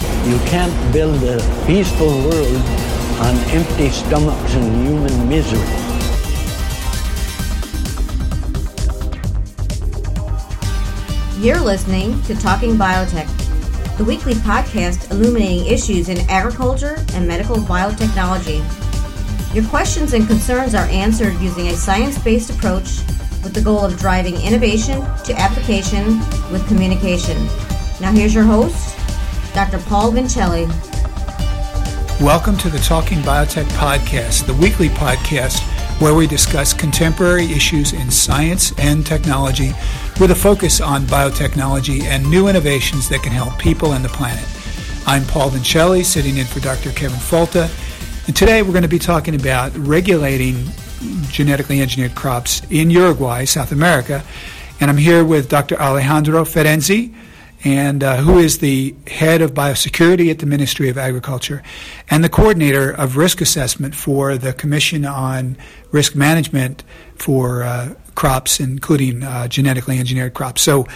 You can't build a peaceful world on empty stomachs and human misery. You're listening to Talking Biotech, the weekly podcast illuminating issues in agriculture and medical biotechnology. Your questions and concerns are answered using a science based approach with the goal of driving innovation to application with communication. Now, here's your host, Dr. Paul Vincelli. Welcome to the Talking Biotech Podcast, the weekly podcast where we discuss contemporary issues in science and technology with a focus on biotechnology and new innovations that can help people and the planet. I'm Paul Vincelli, sitting in for Dr. Kevin Folta, and today we're going to be talking about regulating genetically engineered crops in Uruguay, South America. And I'm here with Dr. Alejandra Ferenczi, and uh, who is the head of biosecurity at the Ministry of Agriculture and the coordinator of risk assessment for the Commission on Risk Management for uh, crops, including uh, genetically engineered crops. So,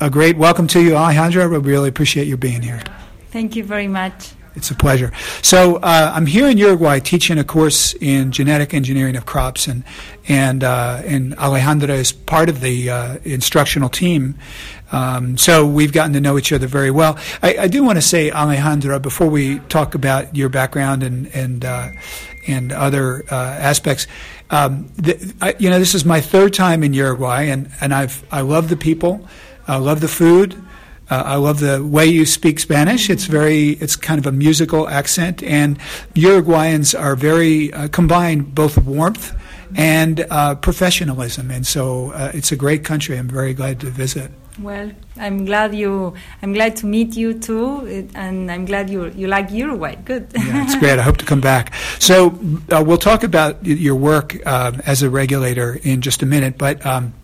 a great welcome to you, Alejandra. We really appreciate you being here. Thank you very much. It's a pleasure. So uh, I'm here in Uruguay teaching a course in genetic engineering of crops, and and uh, and Alejandra is part of the uh, instructional team. Um, so we've gotten to know each other very well. I, I, do want to say, Alejandra, before we talk about your background and and uh, and other uh, aspects, um, the, I, you know, this is my third time in Uruguay, and and I've I love the people, I love the food. Uh, I love the way you speak Spanish. It's very, it's kind of a musical accent, and Uruguayans are very uh, combined both warmth and uh, professionalism, and so uh, it's a great country. I'm very glad to visit. Well, I'm glad you. I'm glad to meet you too, and I'm glad you you like Uruguay. Good. yeah, it's great. I hope to come back. So uh, we'll talk about your work uh, as a regulator in just a minute, but. Um,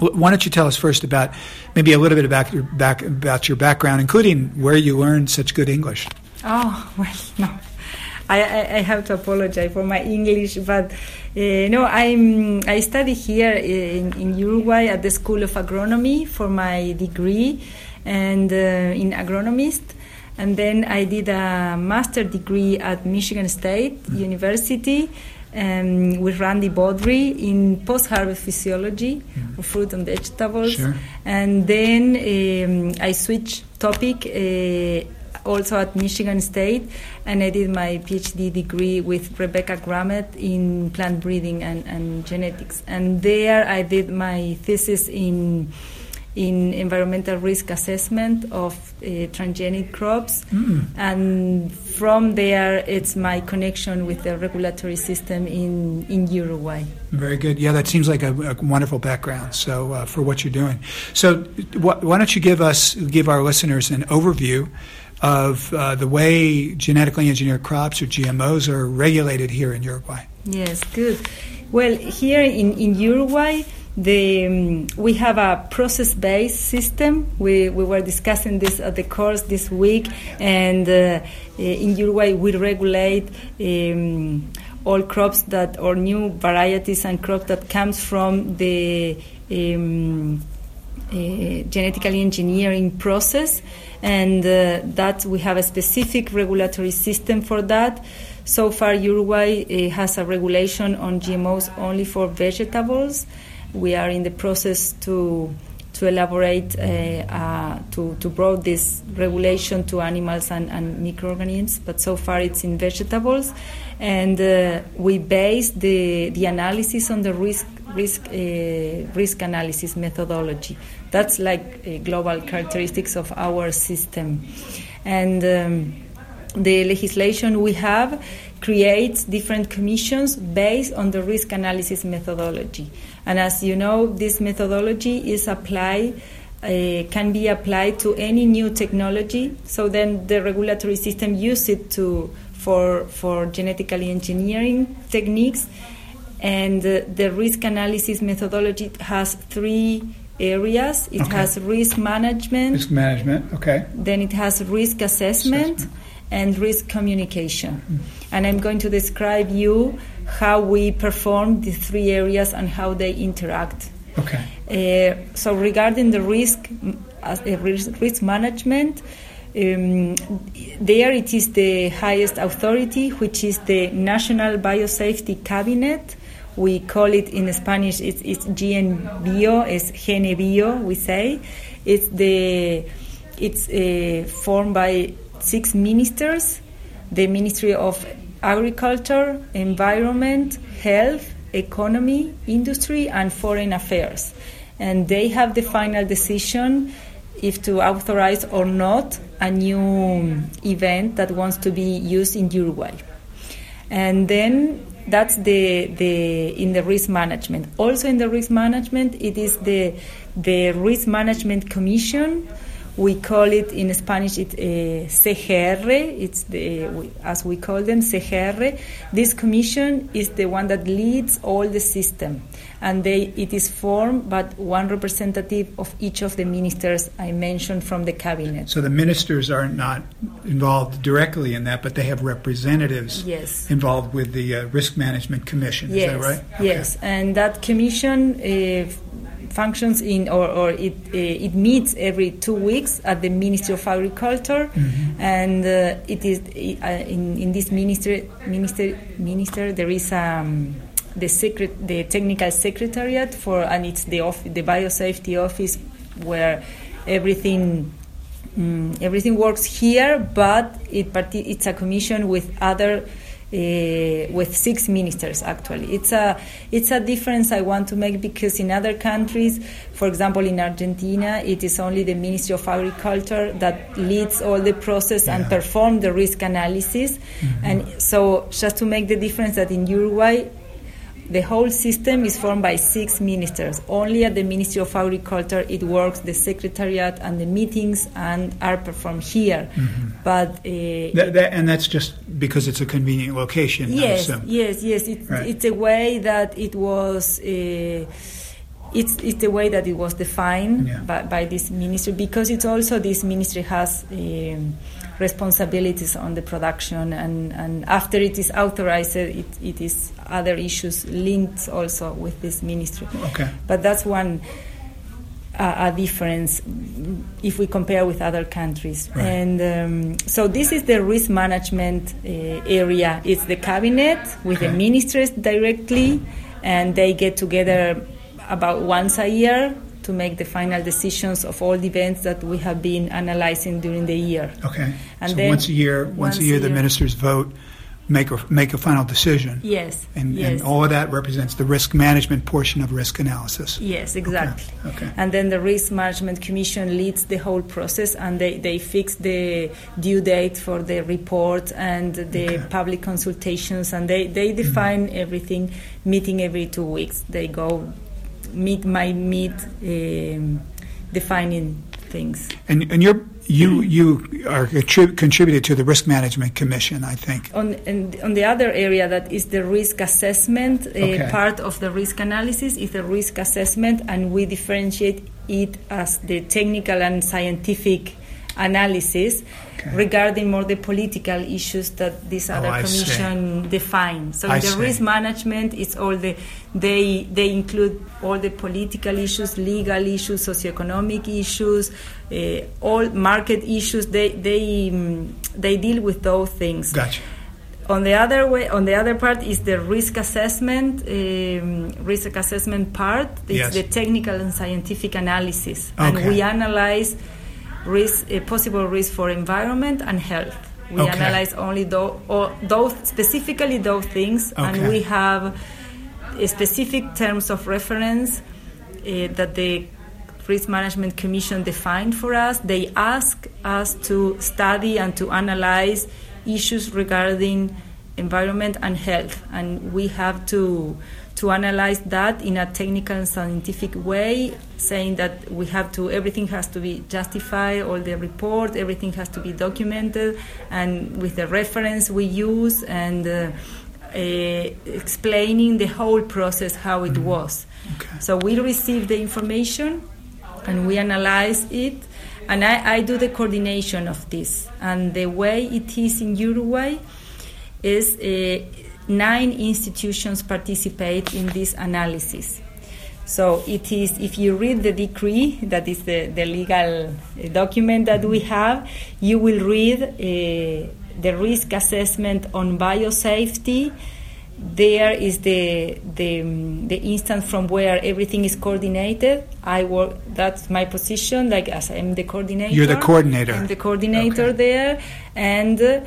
why don't you tell us first about maybe a little bit about your back about your background, including where you learned such good English? Oh well, no, I, I have to apologize for my English, but uh, no, I'm I study here in, in Uruguay at the School of Agronomy for my degree, and uh, in agronomist, and then I did a master degree at Michigan State mm-hmm. University um, with Randy Beaudry in post-harvest physiology mm. of fruit and vegetables. Sure. And then um, I switched topic uh, also at Michigan State, and I did my PhD degree with Rebecca Grumet in plant breeding and, and genetics. And there I did my thesis in in environmental risk assessment of uh, transgenic crops. Mm. And from there, it's my connection with the regulatory system in, in Uruguay. Very good. Yeah, that seems like a, a wonderful background. So uh, for what you're doing, so wh- why don't you give us, give our listeners an overview of uh, the way genetically engineered crops or GMOs are regulated here in Uruguay? Yes, good. Well, here in, in Uruguay, the, um, we have a process-based system. We, we were discussing this at the course this week, and uh, in Uruguay we regulate um, all crops that or new varieties and crops that comes from the um, uh, genetically engineering process, and uh, that we have a specific regulatory system for that. So far, Uruguay uh, has a regulation on GMOs only for vegetables we are in the process to to elaborate uh, uh, to to brought this regulation to animals and, and microorganisms. But so far, it's in vegetables, and uh, we base the the analysis on the risk risk risk analysis methodology. That's like uh, global characteristics of our system, and. Um, the legislation we have creates different commissions based on the risk analysis methodology. And as you know, this methodology is applied. Uh, can be applied to any new technology. So then the regulatory system uses it to for for genetically engineering techniques, and uh, the risk analysis methodology has three areas. It Okay. has risk management, Risk management, okay. then it has risk assessment, Assessment. and risk communication. And I'm going to describe you how we perform the three areas and how they interact. Okay. Uh, so regarding the risk, mm, risk, risk management, um, there it is the highest authority, which is the National Biosafety Cabinet. We call it in Spanish, it's, it's GNBio, it's GNBio, we say. It's the it's uh, formed by six ministers: the Ministry of Agriculture, Environment, Health, Economy, Industry, and Foreign Affairs, and they have the final decision if to authorize or not a new event that wants to be used in Uruguay. And then that's the, the in the risk management. Also in the risk management, it is the the risk management commission. We call it in Spanish it uh, CGR. It's the we- as we call them CGR. This commission is the one that leads all the system, and they it is formed by one representative of each of the ministers I mentioned from the cabinet. So the ministers are not involved directly in that, but they have representatives Yes. involved with the uh, Risk Management Commission. yes, Is that right? Yes, and that commission uh, functions in, or, or it uh, it meets every two weeks at the Ministry of Agriculture, Mm-hmm. and uh, it is uh, in in this ministry minister minister there is um, the secret the technical secretariat for and it's the off, the biosafety office where everything Mm, everything works here, but it it's a commission with other. Uh, with six ministers, actually, it's a it's a difference I want to make because in other countries, for example, in Argentina, it is only the Ministry of Agriculture that leads all the process and perform the risk analysis, and so just to make the difference that in Uruguay, the whole system is formed by six ministers. Only at the Ministry of Agriculture it works, the secretariat and the meetings and are performed here. But uh, That, that, and that's just because it's a convenient location, yes, assume. yes, yes, it, Right. it's a way that it was. Uh, it's, it's the way that it was defined Yeah. by, by this ministry because it's also this ministry has um, responsibilities on the production and, and after it is authorized it, it is other issues linked also with this ministry Okay. but that's one uh, a difference if we compare with other countries. Right. And um, so this is the risk management uh, area. It's the cabinet with the ministers directly, and they get together about once a year to make the final decisions of all the events that we have been analyzing during the year. Okay. And so then once a year, once, once a year, the year. ministers vote, make a make a final decision, Yes. and, yes. and all of that represents the risk management portion of risk analysis. Yes, exactly. Okay. And then the Risk Management Commission leads the whole process and they, they fix the due date for the report and the Okay. public consultations and they, they define mm-hmm. everything, meeting every two weeks. They go meet my meet um, defining things. And and you're you you are contrib- contributed to the risk management commission, I think. On, and on the other area that is the risk assessment, uh, Okay. part of the risk analysis is the risk assessment, and we differentiate it as the technical and scientific analysis Okay. regarding more the political issues that this Oh, other see. commission define. So I the see. risk management is all the they they include all the political issues, legal issues, socioeconomic issues, uh, all market issues. They they mm, they deal with those things. Gotcha. on the other way, on the other part is the risk assessment, um, risk assessment part. It's Yes. the technical and scientific analysis, Okay. and we analyze risk, possible risk for environment and health. We Okay. analyze only those, specifically those things, Okay. and we have uh, specific terms of reference uh, that the Risk Management Commission defined for us. They ask us to study and to analyze issues regarding environment and health, and we have to to analyze that in a technical and scientific way, saying that we have to everything has to be justified, all the report, everything has to be documented, and with the reference we use and. Uh, uh, explaining the whole process how it was. Okay. So we receive the information and we analyze it, and I, I do the coordination of this. And the way it is in Uruguay is uh, nine institutions participate in this analysis. So it is, if you read the decree, that is the, the legal uh, document that we have, you will read uh, the risk assessment on biosafety. There is the, the, the instance from where everything is coordinated. I work, that's my position, like as I'm the coordinator. You're the coordinator. I'm the coordinator Okay. there. And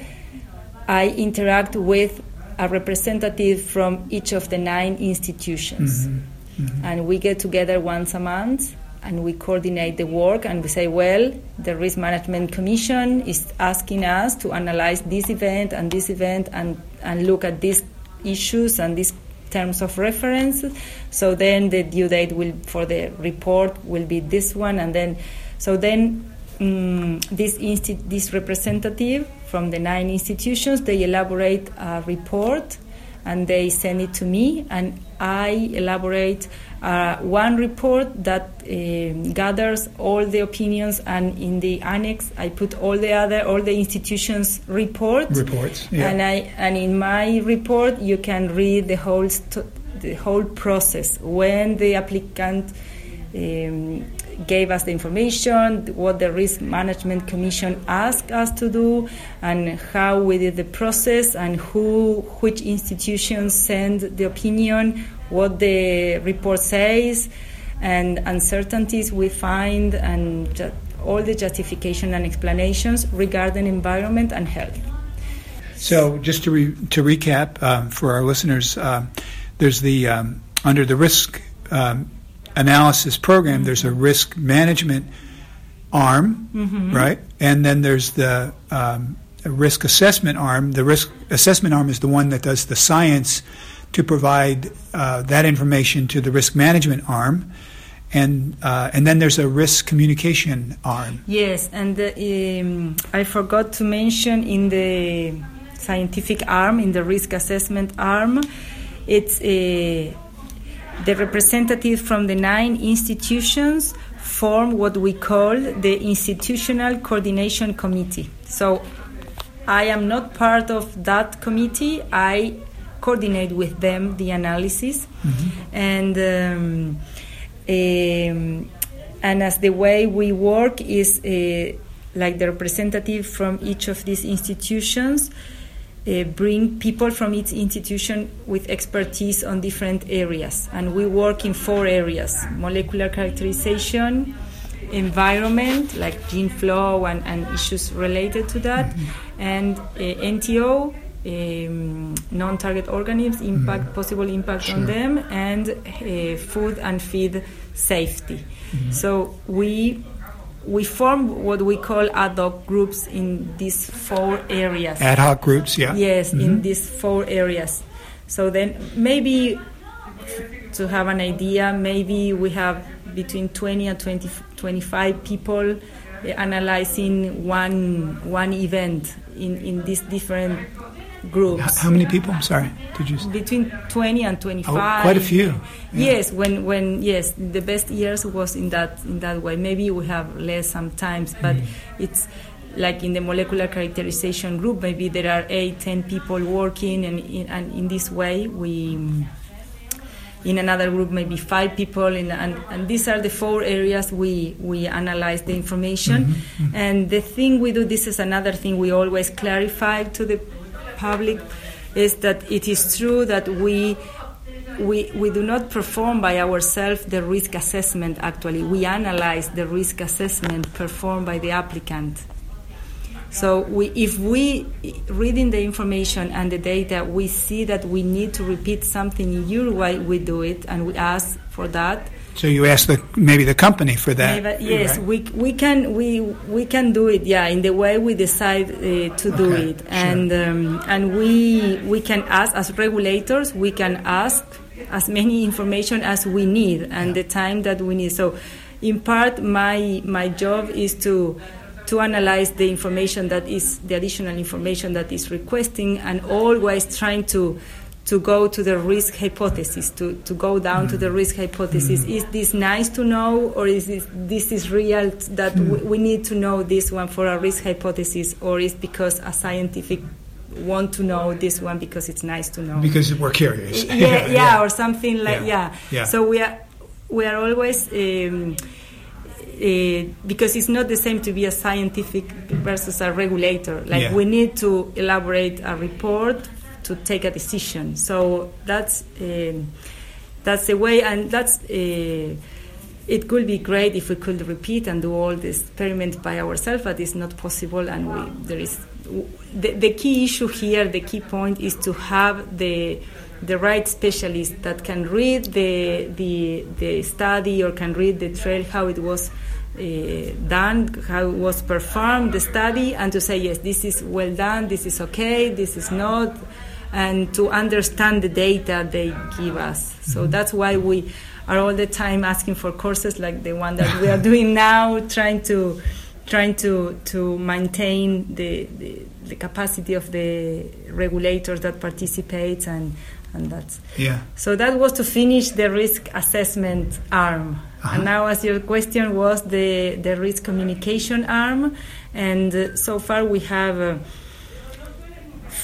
I interact with a representative from each of the nine institutions. Mm-hmm. Mm-hmm. And we get together once a month and we coordinate the work and we say, well, the Risk Management Commission is asking us to analyze this event and this event and, and look at these issues and these terms of reference. So then the due date will for the report will be this one, and then so then mm, this insti- this representative from the nine institutions they elaborate a report and they send it to me and I elaborate uh, one report that um gathers all the opinions and in the annex I put all the other all the institutions report Reports, yeah. and I and in my report you can read the whole st- the whole process when the applicant um, gave us the information, what the Risk Management Commission asked us to do, and how we did the process, and who, which institutions sent the opinion, what the report says, and uncertainties we find, and ju- all the justification and explanations regarding environment and health. So, just to re- to recap um, for our listeners, um, there's the um, under the risk um, analysis program. There's a risk management arm, right? And then there's the um, risk assessment arm. The risk assessment arm is the one that does the science to provide uh, that information to the risk management arm. And uh, and then there's a risk communication arm. Yes, and uh, um, I forgot to mention in the scientific arm, in the risk assessment arm, it's uh, the representatives from the nine institutions form what we call the Institutional Coordination Committee. So I am not part of that committee. I coordinate with them the analysis, and um, um, and as the way we work is uh, like the representative from each of these institutions uh, bring people from each institution with expertise on different areas, and we work in four areas: molecular characterization, environment, like gene flow and, and issues related to that, and uh, NTO, um, non-target organisms, impact, possible impact on them, and uh, food and feed safety. So we we form what we call ad hoc groups in these four areas. Ad hoc groups, yeah. Yes, in these four areas. So then maybe to have an idea, maybe we have between 20 and 20, 25 people uh, analyzing one one event in, in these different groups. How many people? I'm sorry. Did you? Between 20 and 25. Oh, quite a few. Yes, when, when yes, the best years was in that in that way. Maybe we have less sometimes, but Mm-hmm. it's like in the molecular characterization group. Maybe there are eight, ten people working, and in, and in this way we. In another group, maybe five people, in, and, and these are the four areas we, we analyze the information. And the thing we do, this is another thing we always clarify to the public is that it is true that we we, we do not perform by ourselves the risk assessment actually. We analyze the risk assessment performed by the applicant. So we, if we reading the information and the data we see that we need to repeat something in uruguay we do it and we ask for that so you ask the maybe the company for that. Maybe, yes, right? we we can we we can do it. Yeah, in the way we decide uh, to do okay, it, sure. and um, and we we can ask as regulators. We can ask as many information as we need and the time that we need. So, in part, my my job is to to analyze the information that is the additional information that is requesting, and always trying to to go to the risk hypothesis, to, to go down to the risk hypothesis. Is this nice to know, or is this, this is real that we, we need to know this one for a risk hypothesis, or is because a scientific want to know this one because it's nice to know? Because we're curious. yeah, yeah, or something like Yeah. yeah. Yeah. So we are we are always. Um, uh, because it's not the same to be a scientific versus a regulator. Like Yeah. we need to elaborate a report to take a decision. So that's um, that's the way, and that's. Uh, it could be great if we could repeat and do all the experiments by ourselves, but it's not possible. And we, there is the, the key issue here. The key point is to have the the right specialist that can read the the the study or can read the trail how it was uh, done, how it was performed, the study, and to say yes, this is well done, this is okay, this is not, and to understand the data they give us. So that's why we are all the time asking for courses like the one that we are doing now, trying to trying to to maintain the, the, the capacity of the regulators that participate and and that's Yeah. so that was to finish the risk assessment arm. Uh-huh. And now, as your question was, the, the risk communication arm. And uh, so far, we have, uh,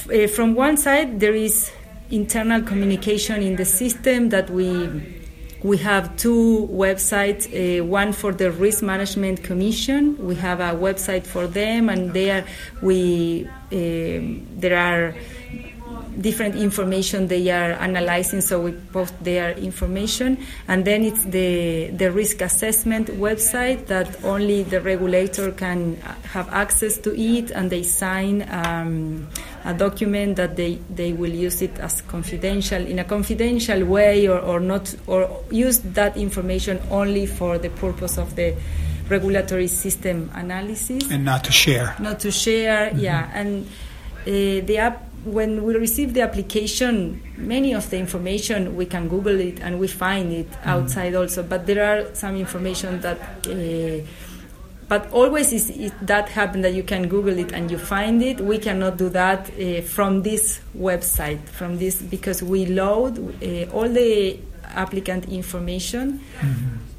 uh, from one side, there is internal communication in the system that we. We have two websites, uh, one for the Risk Management Commission. We have a website for them, and there we um there are different information they are analyzing so we post their information and then it's the the risk assessment website that only the regulator can have access to it and they sign um, a document that they, they will use it as confidential in a confidential way or, or not or use that information only for the purpose of the regulatory system analysis. And not to share. not to share yeah. And uh, the app when we receive the application many of the information we can google it and we find it outside also. But there are some information that uh, but always is it that happen that you can google it and you find it. We cannot do that uh, from this website from this because we load uh, all the applicant information.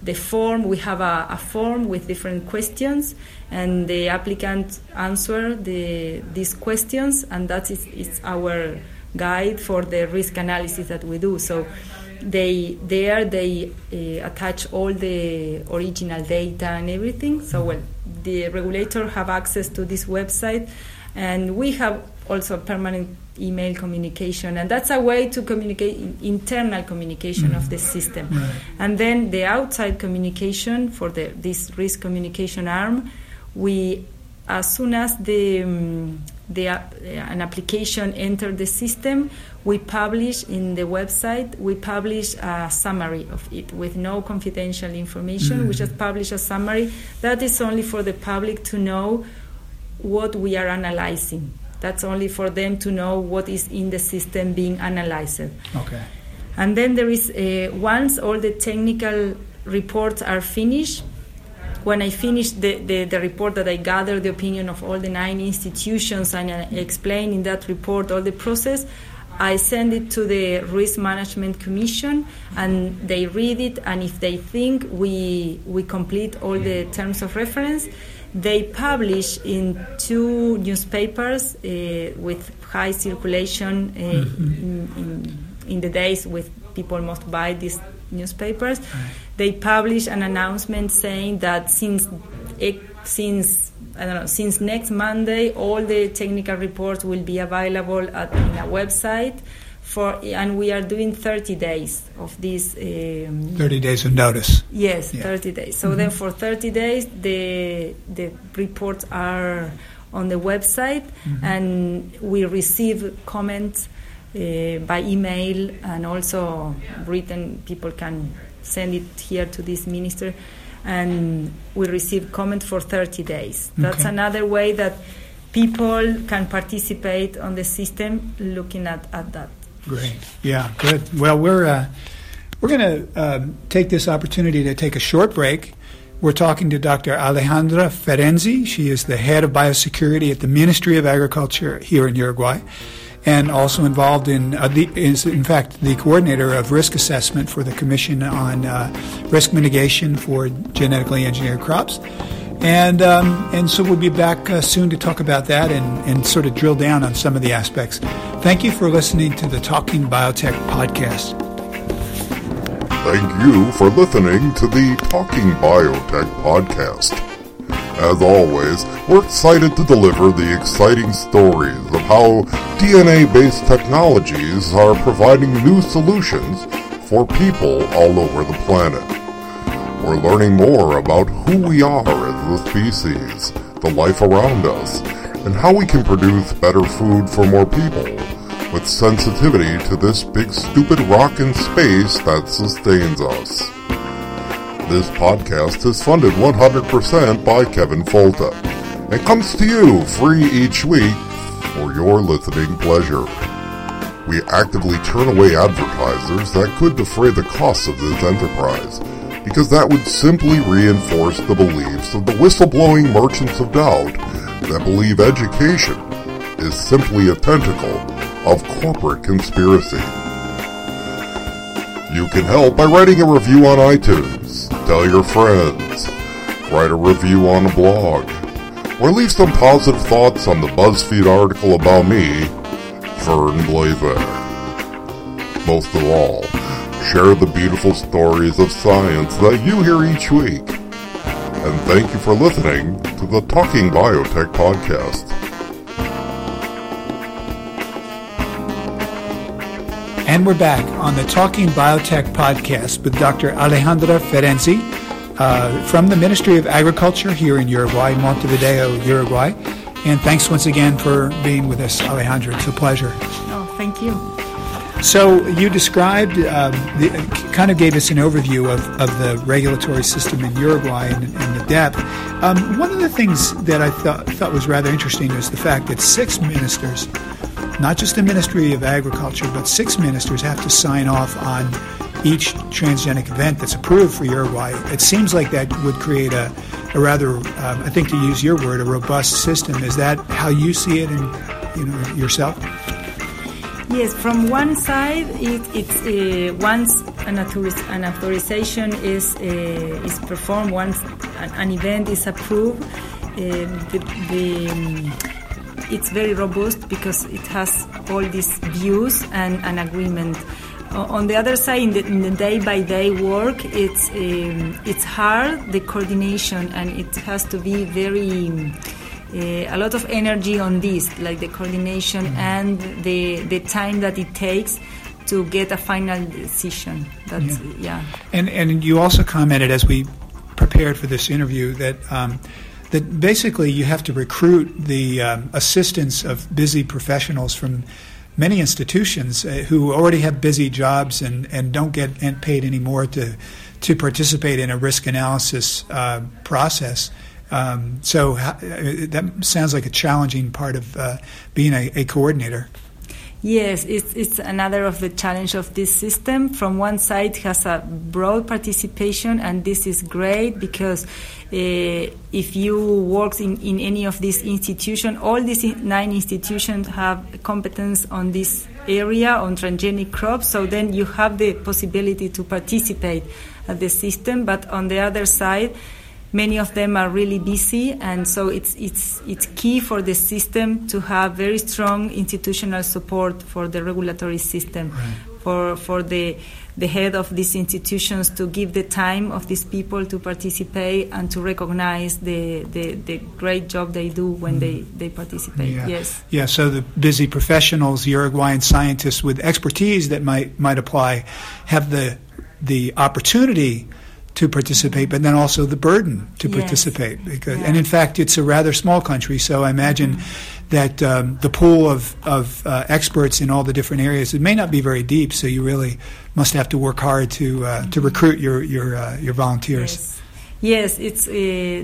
The form we have a, a form with different questions and the applicant answer the these questions and that is, is our guide for the risk analysis that we do. So they there they uh, attach all the original data and everything. So well the regulator have access to this website and we have also permanent email communication and that's a way to communicate internal communication of the system. And then the outside communication for the this risk communication arm we as soon as the um, the uh, an application enter the system. We publish in the website. We publish a summary of it with no confidential information. We just publish a summary. That is only for the public to know what we are analyzing. That's only for them to know what is in the system being analyzed. Okay. and then there is uh, once all the technical reports are finished when I finish the, the, the report that I gather the opinion of all the nine institutions and I explain in that report all the process, I send it to the Risk Management Commission and they read it. And if they think we, we complete all the terms of reference, they publish in two newspapers uh, with high circulation uh, in, in, in the days with people must buy these newspapers. They publish an announcement saying that since since I don't know, since next Monday, all the technical reports will be available at, in a website. For, and we are doing 30 days of this. Um, 30 days of notice. Yes, Yeah. 30 days. So Mhm. then for 30 days, the, the reports are on the website, Mhm. and we receive comments uh, by email, and also written. People can send it here to this minister, and we receive comment for 30 days. That's Okay. another way that people can participate on the system looking at, at that. Great. Yeah, good. Well, we're uh, we're going to um, take this opportunity to take a short break. We're talking to Dr. Alejandra Ferenczi. She is the head of biosecurity at the Ministry of Agriculture here in Uruguay, and also involved in uh, the is in fact the coordinator of risk assessment for the Commission on uh, Risk Mitigation for Genetically Engineered Crops. And um, and so we'll be back uh, soon to talk about that and, and sort of drill down on some of the aspects. Thank you for listening to the Talking Biotech podcast. Thank you for listening to the Talking Biotech podcast. As always, we're excited to deliver the exciting stories of how DNA based technologies are providing new solutions for people all over the planet. We're learning more about who we are as a species, the life around us, and how we can produce better food for more people with sensitivity to this big stupid rock in space that sustains us. This podcast is funded 100% by Kevin Folta and comes to you free each week for your listening pleasure. We actively turn away advertisers that could defray the costs of this enterprise because that would simply reinforce the beliefs of the whistleblowing merchants of doubt that believe education is simply a tentacle of corporate conspiracy. You can help by writing a review on iTunes, tell your friends, write a review on a blog, or leave some positive thoughts on the BuzzFeed article about me, Fern Blazer. Most of all, share the beautiful stories of science that you hear each week. And thank you for listening to the Talking Biotech podcast. And we're back on the Talking Biotech podcast with Dr. Alejandra Ferenczi uh, from the Ministry of Agriculture here in Uruguay, Montevideo, Uruguay. And thanks once again for being with us, Alejandra. It's a pleasure. Oh, thank you. So you described, um, the, kind of gave us an overview of, of the regulatory system in Uruguay and, and the depth. Um, one of the things that I thought, thought was rather interesting was the fact that six ministers, not just the Ministry of Agriculture, but six ministers have to sign off on each transgenic event that's approved for Uruguay. It seems like that would create a, a rather, um, I think to use your word, a robust system. Is that how you see it, and you know yourself? Yes, from one side, it, it's uh, once an, an authorization is uh, is performed, once an, an event is approved, uh, the, the, um, it's very robust because it has all these views and an agreement. On the other side, in the, in the day-by-day work, it's um, it's hard the coordination, and it has to be very. uh, a lot of energy on this, like the coordination and the the time that it takes to get a final decision. That's yeah. And and you also commented as we prepared for this interview that um, that basically you have to recruit the um, assistance of busy professionals from many institutions uh, who already have busy jobs and, and don't get paid anymore to to participate in a risk analysis uh, process. Um, so uh, that sounds like a challenging part of uh, being a, a coordinator. Yes, it's, it's another of the challenge of this system. From one side, has a broad participation, and this is great because uh, if you work in, in any of these institutions, all these nine institutions have competence on this area on transgenic crops. So then you have the possibility to participate at the system. But on the other side, many of them are really busy and so it's it's it's key for the system to have very strong institutional support for the regulatory system for for the the head of these institutions to give the time of these people to participate and to recognize the, the, the great job they do when mm. they, they participate. Yeah. Yes. Yeah, so the busy professionals, Uruguayan scientists with expertise that might, might apply, have the, the opportunity to participate, but then also the burden to Yes. participate. Because, Yeah. and in fact, it's a rather small country, so I imagine that um, the pool of, of uh, experts in all the different areas it may not be very deep. So you really must have to work hard to uh, to recruit your your uh, your volunteers. Yes. Yes, it's uh,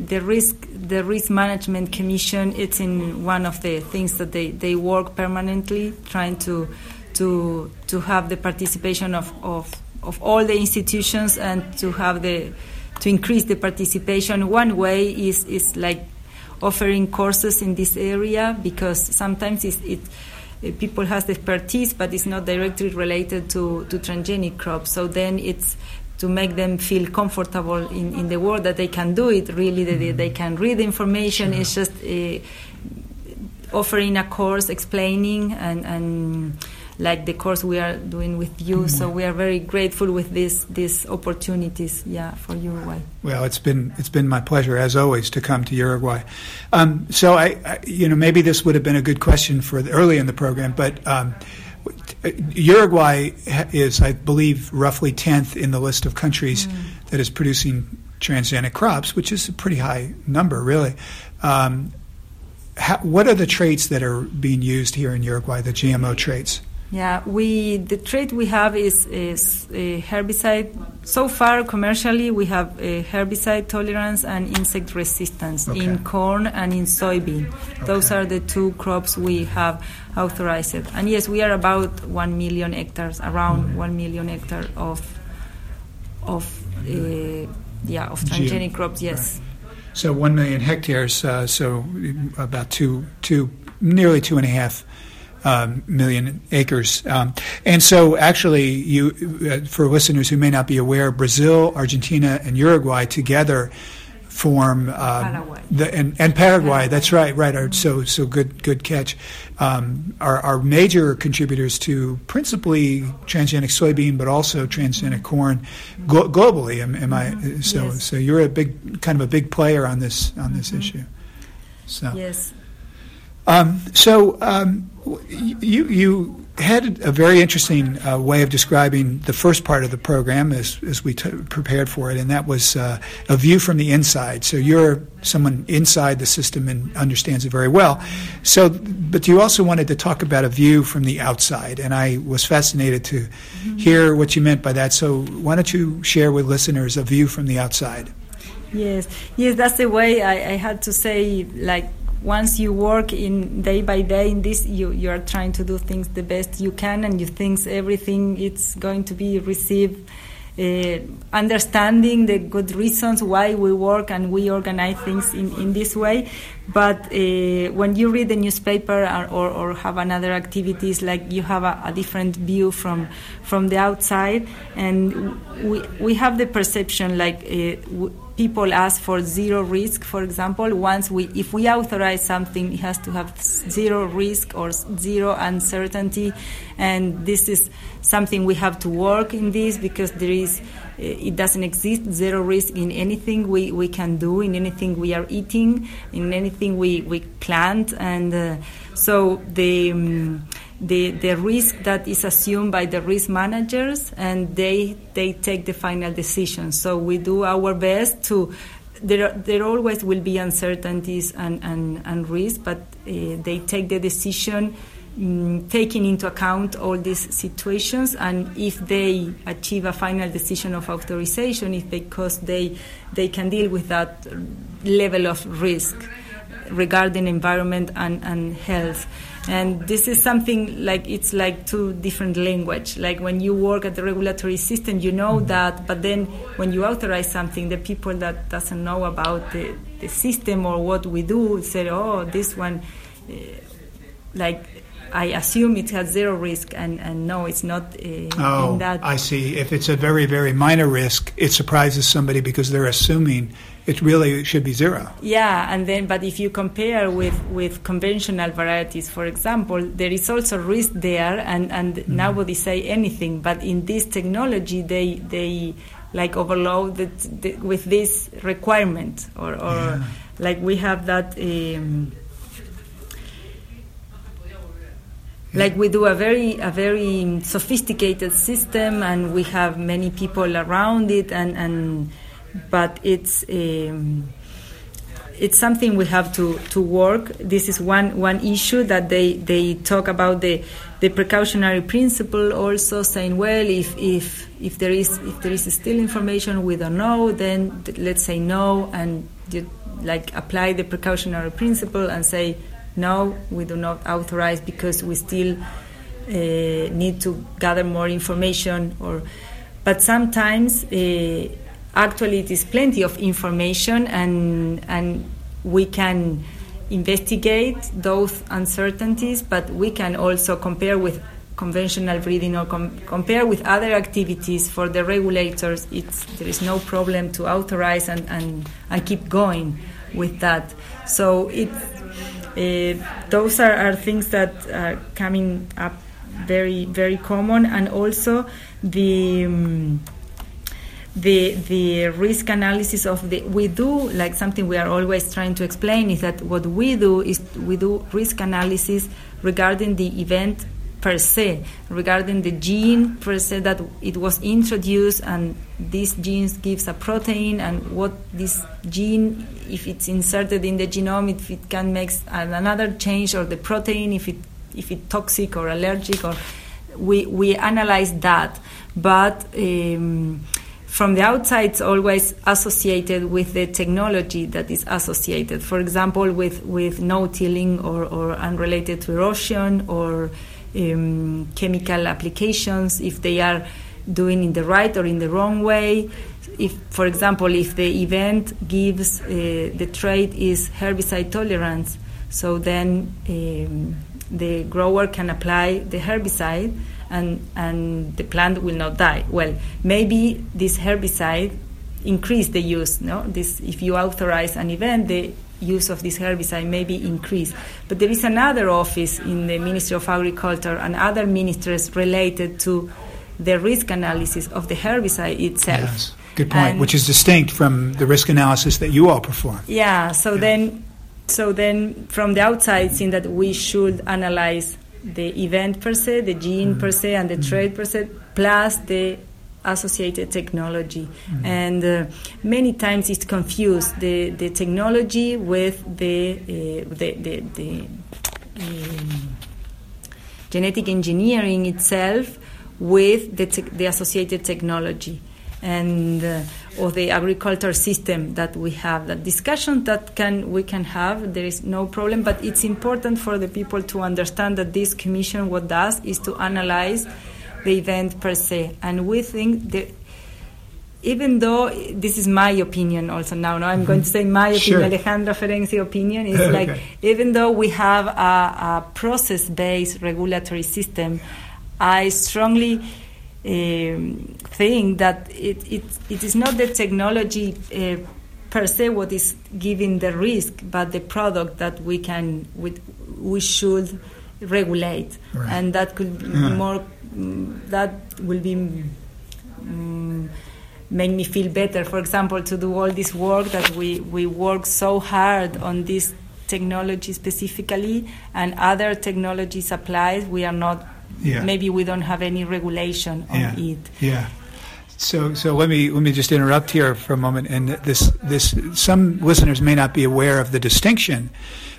the risk. The risk management commission. It's in one of the things that they, they work permanently, trying to to to have the participation of, of of all the institutions and to have the to increase the participation. One way is is like offering courses in this area because sometimes it's, it uh, people has the expertise, but it's not directly related to, to transgenic crops. So then it's to make them feel comfortable in, in the world that they can do it really, that they, they can read the information. It's just uh, offering a course explaining and, and like the course we are doing with you. So we are very grateful with this these opportunities, yeah, for Uruguay. Well, it's been it's been my pleasure as always to come to Uruguay. Um, so I, I, you know, maybe this would have been a good question for the, early in the program, but um, Uruguay is, I believe, roughly tenth in the list of countries that is producing transgenic crops, which is a pretty high number, really. Um, how, what are the traits that are being used here in Uruguay? The GMO traits. Yeah, we the trait we have is is uh, herbicide. So far, commercially, we have uh, herbicide tolerance and insect resistance Okay. in corn and in soybean. Those are the two crops we have authorized. And yes, we are about one million hectares, around one million hectare of of uh, yeah of transgenic crops. Yes. So one million hectares, uh, so about two, two, nearly two and a half um, million acres. Um, and so, actually, you, uh, for listeners who may not be aware, Brazil, Argentina, and Uruguay together form um, Paraguay. the, and, and Paraguay. That's right, right. So, so good, good catch. Um, are, are major contributors to principally transgenic soybean, but also transgenic corn glo- globally. Am, am I? So, Yes. so you're a big, kind of a big player on this on this issue. So, Yes. Um, so um, you you had a very interesting uh, way of describing the first part of the program as as we t- prepared for it, and that was uh, a view from the inside. So you're someone inside the system and understands it very well. So, but you also wanted to talk about a view from the outside, and I was fascinated to hear what you meant by that. So, why don't you share with listeners a view from the outside? Yes, yes, that's the way I, I had to say. Like once you work in day by day in this, you you are trying to do things the best you can, and you think everything it's going to be received. Uh, understanding the good reasons why we work and we organize things in, in this way. But uh, when you read the newspaper or, or, or have another activities, like you have a, a different view from from the outside, and we we have the perception like. Uh, people ask for zero risk for example once we if we authorize something it has to have zero risk or zero uncertainty. And this is something we have to work in this because there is it doesn't exist zero risk in anything we, we can do in anything we are eating in anything we, we plant. And uh, so the um, the the risk that is assumed by the risk managers and they they take the final decision so we do our best to there, there always will be uncertainties and, and, and risk, but uh, they take the decision mm, taking into account all these situations. And if they achieve a final decision of authorization, if because they they can deal with that level of risk regarding environment and, and health and this is something like it's like two different language like when you work at the regulatory system you know that but then when you authorize something the people that doesn't know about the, the system or what we do say oh this one uh, like I assume it has zero risk, and, and no, it's not. Uh, oh, that. I see. If it's a very very minor risk, it surprises somebody because they're assuming it really should be zero. Yeah, and then but if you compare with, with conventional varieties, for example, there is also risk there, and and mm-hmm. nobody say anything. But in this technology, they they like overload the, with this requirement, or, or yeah. like we have that. Um, like we do a very a very sophisticated system and we have many people around it and and but it's um, it's something we have to, to work. This is one, one issue that they, they talk about the, the precautionary principle also saying well if, if, if there is if there is still information we don't know then let's say no and you, like apply the precautionary principle and say no we do not authorize because we still uh, need to gather more information or but sometimes uh, actually it is plenty of information and and we can investigate those uncertainties but we can also compare with conventional breeding or com- compare with other activities for the regulators. There is no problem to authorize and, and, and keep going with that. So it uh, those are, are things that are coming up very very common. And also the um, the the risk analysis of the we do like something we are always trying to explain is that what we do is we do risk analysis regarding the event per se regarding the gene per se that it was introduced and this gene gives a protein and what this gene if it's inserted in the genome if it can make another change or the protein if it if it's toxic or allergic or we we analyze that. But um, from the outside it's always associated with the technology that is associated. For example, with, with no tilling or, or unrelated to erosion or um, chemical applications, if they are doing in the right or in the wrong way. If, for example, if the event gives uh, the trait is herbicide tolerance, so then um, the grower can apply the herbicide and, and the plant will not die. Well, maybe this herbicide increase the use. No, this if you authorize an event, the use of this herbicide may be increased. But there is another office in the Ministry of Agriculture and other ministries related to the risk analysis of the herbicide itself. Yes. Good point, and which is distinct from the risk analysis that you all perform. Yeah, so yeah. then so then from the outside, seeing that we should analyze the event per se, the gene mm per se, and the trait per se, plus the associated technology. mm And uh, many times it's confused the, the technology with the, uh, the, the, the um, genetic engineering itself with the, te- the associated technology and uh, or the agricultural system that we have. That discussion that can we can have, there is no problem. But it's important for the people to understand that this commission what does is to analyze the event per se, and we think that. Even though this is my opinion, also now, no, I'm mm-hmm. going to say my opinion, sure. Alejandra Ferenczi opinion is like even though we have a, a process-based regulatory system, I strongly thing that it, it, it is not the technology uh, per se what is giving the risk, but the product that we can we, we should regulate, right. and that could be yeah. more that will be. Um, make me feel better. For example, to do all this work that we, we work so hard on this technology specifically, and other technologies applies, we are not yeah. maybe we don't have any regulation on yeah. it. Yeah. So, so let me let me just interrupt here for a moment. And this this some listeners may not be aware of the distinction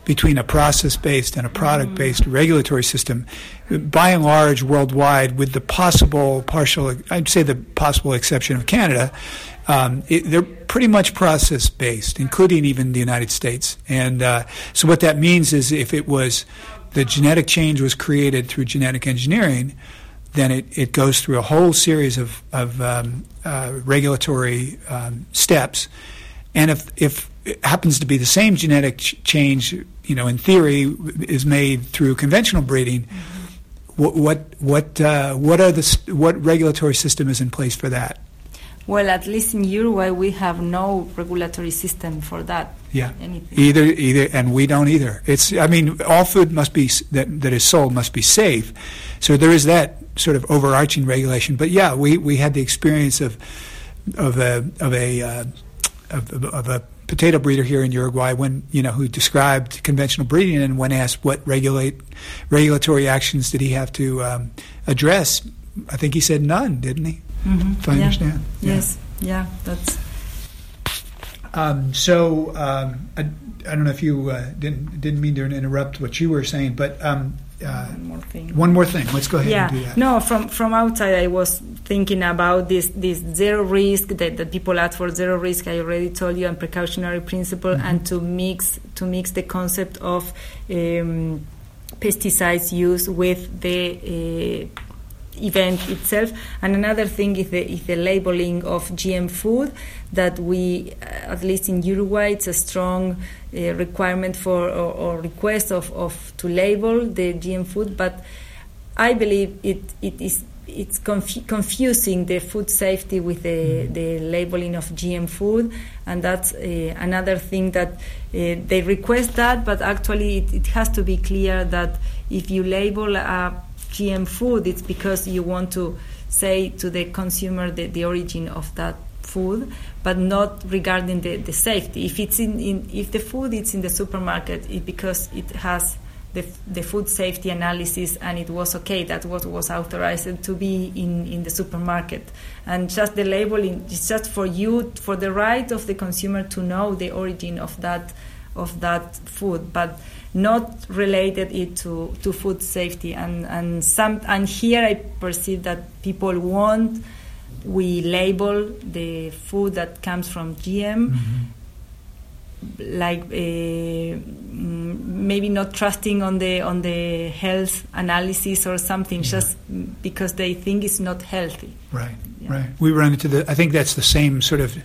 between a process-based and a product-based mm-hmm. regulatory system. By and large, worldwide, with the possible partial, I'd say the possible exception of Canada, um, it, they're pretty much process-based, including even the United States. And uh, so, what that means is, if it was the genetic change was created through genetic engineering, then it, it goes through a whole series of, of um, uh, regulatory um, steps. And if if it happens to be the same genetic ch- change, you know, in theory, is made through conventional breeding. Mm-hmm. What what what uh, what are the what regulatory system is in place for that? Well, at least in Uruguay, we have no regulatory system for that. Yeah. Anything. Either, either, and we don't either. It's. I mean, all food must be that that is sold must be safe. So there is that sort of overarching regulation. But yeah, we, we had the experience of of a of a uh, of, of a potato breeder here in Uruguay when you know who described conventional breeding and when asked what regulate regulatory actions did he have to um, address, I think he said none, didn't he? Mm-hmm. If I yeah. understand. Yes. Yeah. yeah that's. Um, so um, I, I, don't know if you uh, didn't didn't mean to interrupt what you were saying, but um, uh, one more thing. One more thing. Let's go ahead yeah. and do that. No, from from outside, I was thinking about this this zero risk that, that people ask for zero risk. I already told you, and precautionary principle, mm-hmm. and to mix to mix the concept of um, pesticides use with the uh, event itself. And another thing is the, is the labeling of GM food that we, uh, at least in Uruguay, it's a strong uh, requirement for or, or, request of, of to label the GM food. But I believe it, it is it's conf- confusing the food safety with the, mm-hmm. the labeling of GM food, and that's uh, another thing that uh, they request that, but actually it, it, has to be clear that if you label a GM food, it's because you want to say to the consumer the, the origin of that food, but not regarding the, the safety. If it's in, in if the food is in the supermarket, it because it has the, the food safety analysis and it was okay that what was authorized to be in, in the supermarket and just the labeling is just for you for the right of the consumer to know the origin of that of that food but not related it to, to food safety and and some and here I perceive that people want we label the food that comes from GM mm-hmm. like uh, maybe not trusting on the on the health analysis or something yeah. just because they think it's not healthy right yeah. right we run into the I think that's the same sort of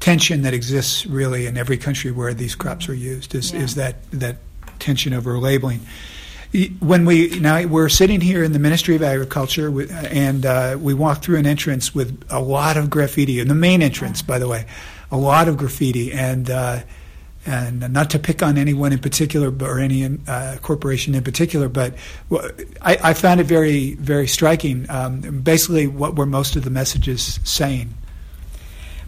tension that exists really in every country where these crops are used is, yeah. is that that tension over labeling. When we now we're sitting here in the Ministry of Agriculture, and uh, we walk through an entrance with a lot of graffiti, and the main entrance, by the way, a lot of graffiti, and uh, and not to pick on anyone in particular or any uh, corporation in particular, but I, I, found it very very striking. Um, basically, what were most of the messages saying?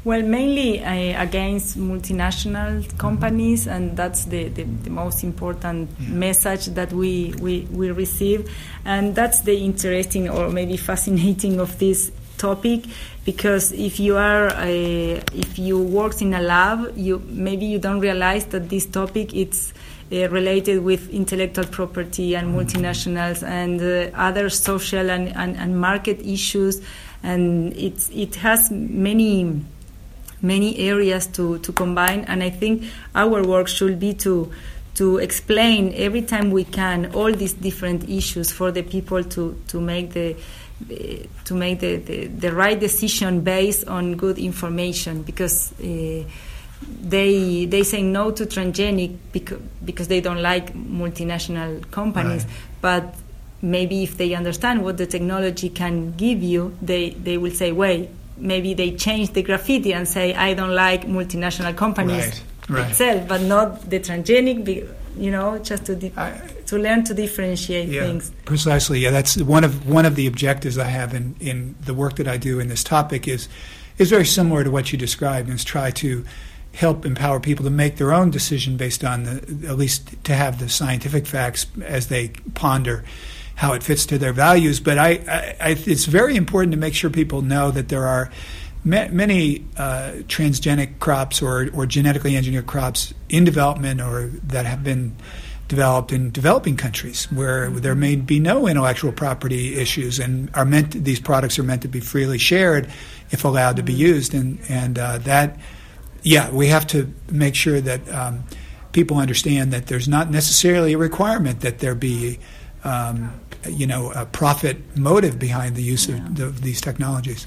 Well, mainly uh, against multinational companies, and that's the, the, the most important yeah. message that we, we, we receive. And that's the interesting or maybe fascinating of this topic because if you are a, uh, if you work in a lab you maybe you don't realize that this topic it's uh, related with intellectual property and multinationals and uh, other social and, and, and market issues and it's, it has many many areas to, to combine. And I think our work should be to to explain every time we can all these different issues for the people to, to make the to make the, the, the right decision based on good information because uh, they they say no to transgenic because, because they don't like multinational companies right. but maybe if they understand what the technology can give you they, they will say wait maybe they change the graffiti and say I don't like multinational companies right, right. itself, but not the transgenic. You know, just to di- I, to learn to differentiate yeah, things. Precisely, yeah. That's one of one of the objectives I have in, in the work that I do in this topic is is very similar to what you described, and is try to help empower people to make their own decision based on the at least to have the scientific facts as they ponder how it fits to their values. But I, I, I it's very important to make sure people know that there are ma- many uh, transgenic crops or, or genetically engineered crops in development or that have been developed in developing countries where there may be no intellectual property issues and are meant to, these products are meant to be freely shared if allowed to be used and and uh, that yeah we have to make sure that um, people understand that there's not necessarily a requirement that there be um, you know, a profit motive behind the use yeah. of, the, these technologies.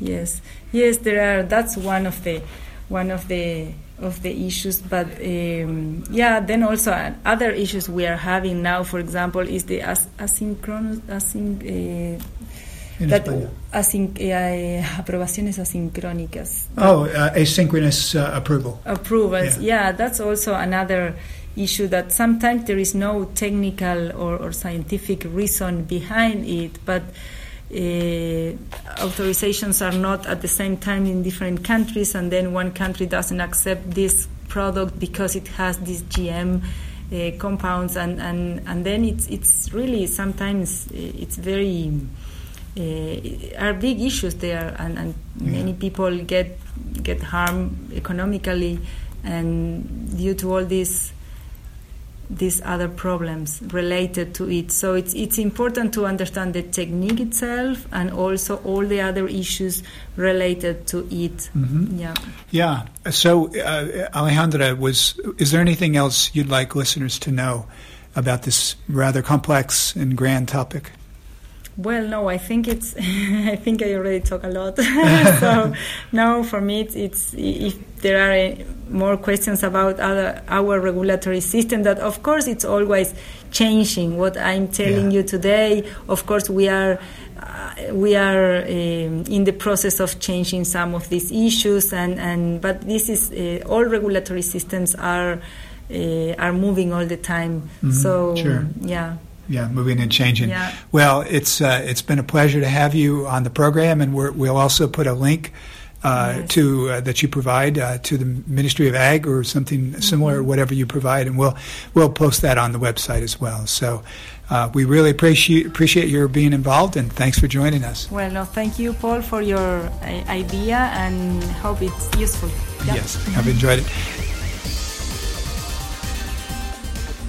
Yes, yes, there are. That's one of the one of the of the issues. But um, yeah, then also other issues we are having now, for example, is the as- asynchronous async. Uh, that async, uh, aprobaciones asincrónicas. Oh, uh, asynchronous uh, approval. Approvals, yeah. yeah. That's also another issue that sometimes there is no technical or, or scientific reason behind it, but uh, authorizations are not at the same time in different countries, and then one country doesn't accept this product because it has these GM uh, compounds, and, and, and then it's it's really sometimes uh, it's very uh, are big issues there, and, and yeah. many people get get harmed economically, and due to all these these other problems related to it. So it's it's important to understand the technique itself and also all the other issues related to it. Mm-hmm. Yeah. Yeah. So uh, Alejandra, was is there anything else you'd like listeners to know about this rather complex and grand topic? Well, no, I think it's. I think I already talk a lot. so, no, for me, it's, it's if there are uh, more questions about other, our regulatory system, that of course it's always changing. What I'm telling yeah. you today, of course, we are. Uh, we are um, in the process of changing some of these issues, and, and but this is uh, all regulatory systems are uh, are moving all the time. Mm-hmm. So sure. yeah yeah, moving and changing. Yeah. Well, it's uh, it's been a pleasure to have you on the program, and we will also put a link uh, yes. to uh, that you provide uh, to the Ministry of Ag or something mm-hmm. similar, whatever you provide, and we'll we'll post that on the website as well. So. Uh, we really appreciate appreciate your being involved, and thanks for joining us. Well, no, thank you, Paul, for your uh, idea, and hope it's useful. Yep. Yes, I've enjoyed it.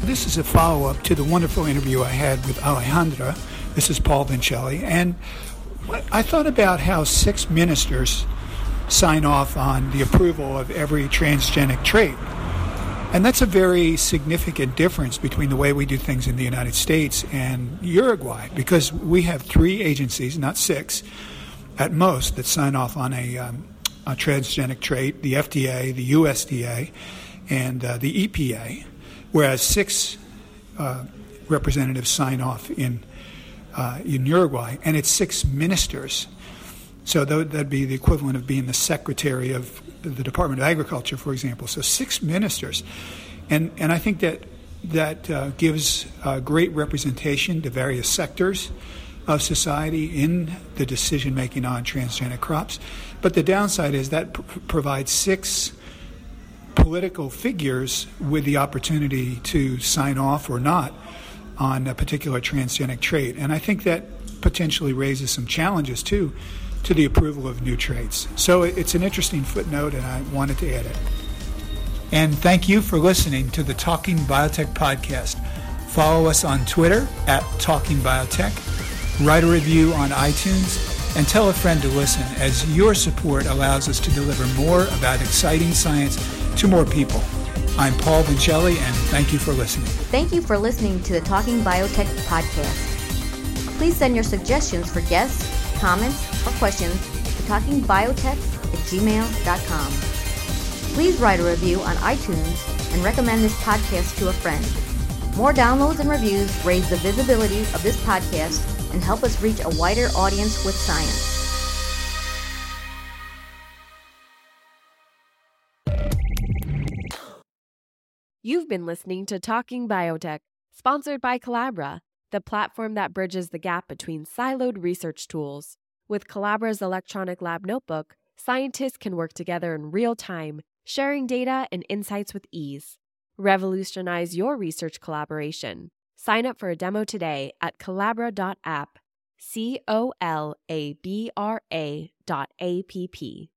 This is a follow up to the wonderful interview I had with Alejandra. This is Paul Vincelli. And I thought about how six ministers sign off on the approval of every transgenic trait. And that's a very significant difference between the way we do things in the United States and Uruguay because we have three agencies, not six, at most, that sign off on a, um, a transgenic trait the FDA, the USDA, and uh, the EPA whereas six uh, representatives sign off in uh, in Uruguay, and it's six ministers. So that'd be the equivalent of being the secretary of the Department of Agriculture, for example. So six ministers, and and I think that that uh, gives uh, great representation to various sectors of society in the decision making on transgenic crops. But the downside is that pr- provides six political figures with the opportunity to sign off or not on a particular transgenic trait. And I think that potentially raises some challenges too to the approval of new traits. So it's an interesting footnote, and I wanted to add it. And thank you for listening to the Talking Biotech podcast. Follow us on Twitter at Talking Biotech, write a review on iTunes, and tell a friend to listen, as your support allows us to deliver more about exciting science to more people. I'm Paul Vincelli, and thank you for listening. Thank you for listening to the Talking Biotech podcast. Please send your suggestions for guests, comments, or questions to talkingbiotech at gmail.com. Please write a review on iTunes and recommend this podcast to a friend. More downloads and reviews raise the visibility of this podcast and help us reach a wider audience with science. You've been listening to Talking Biotech, sponsored by Colabra, the platform that bridges the gap between siloed research tools. With Colabra's electronic lab notebook, scientists can work together in real time, sharing data and insights with ease. Revolutionize your research collaboration. Sign up for a demo today at colabra.app. C O L A B R A dot A P P.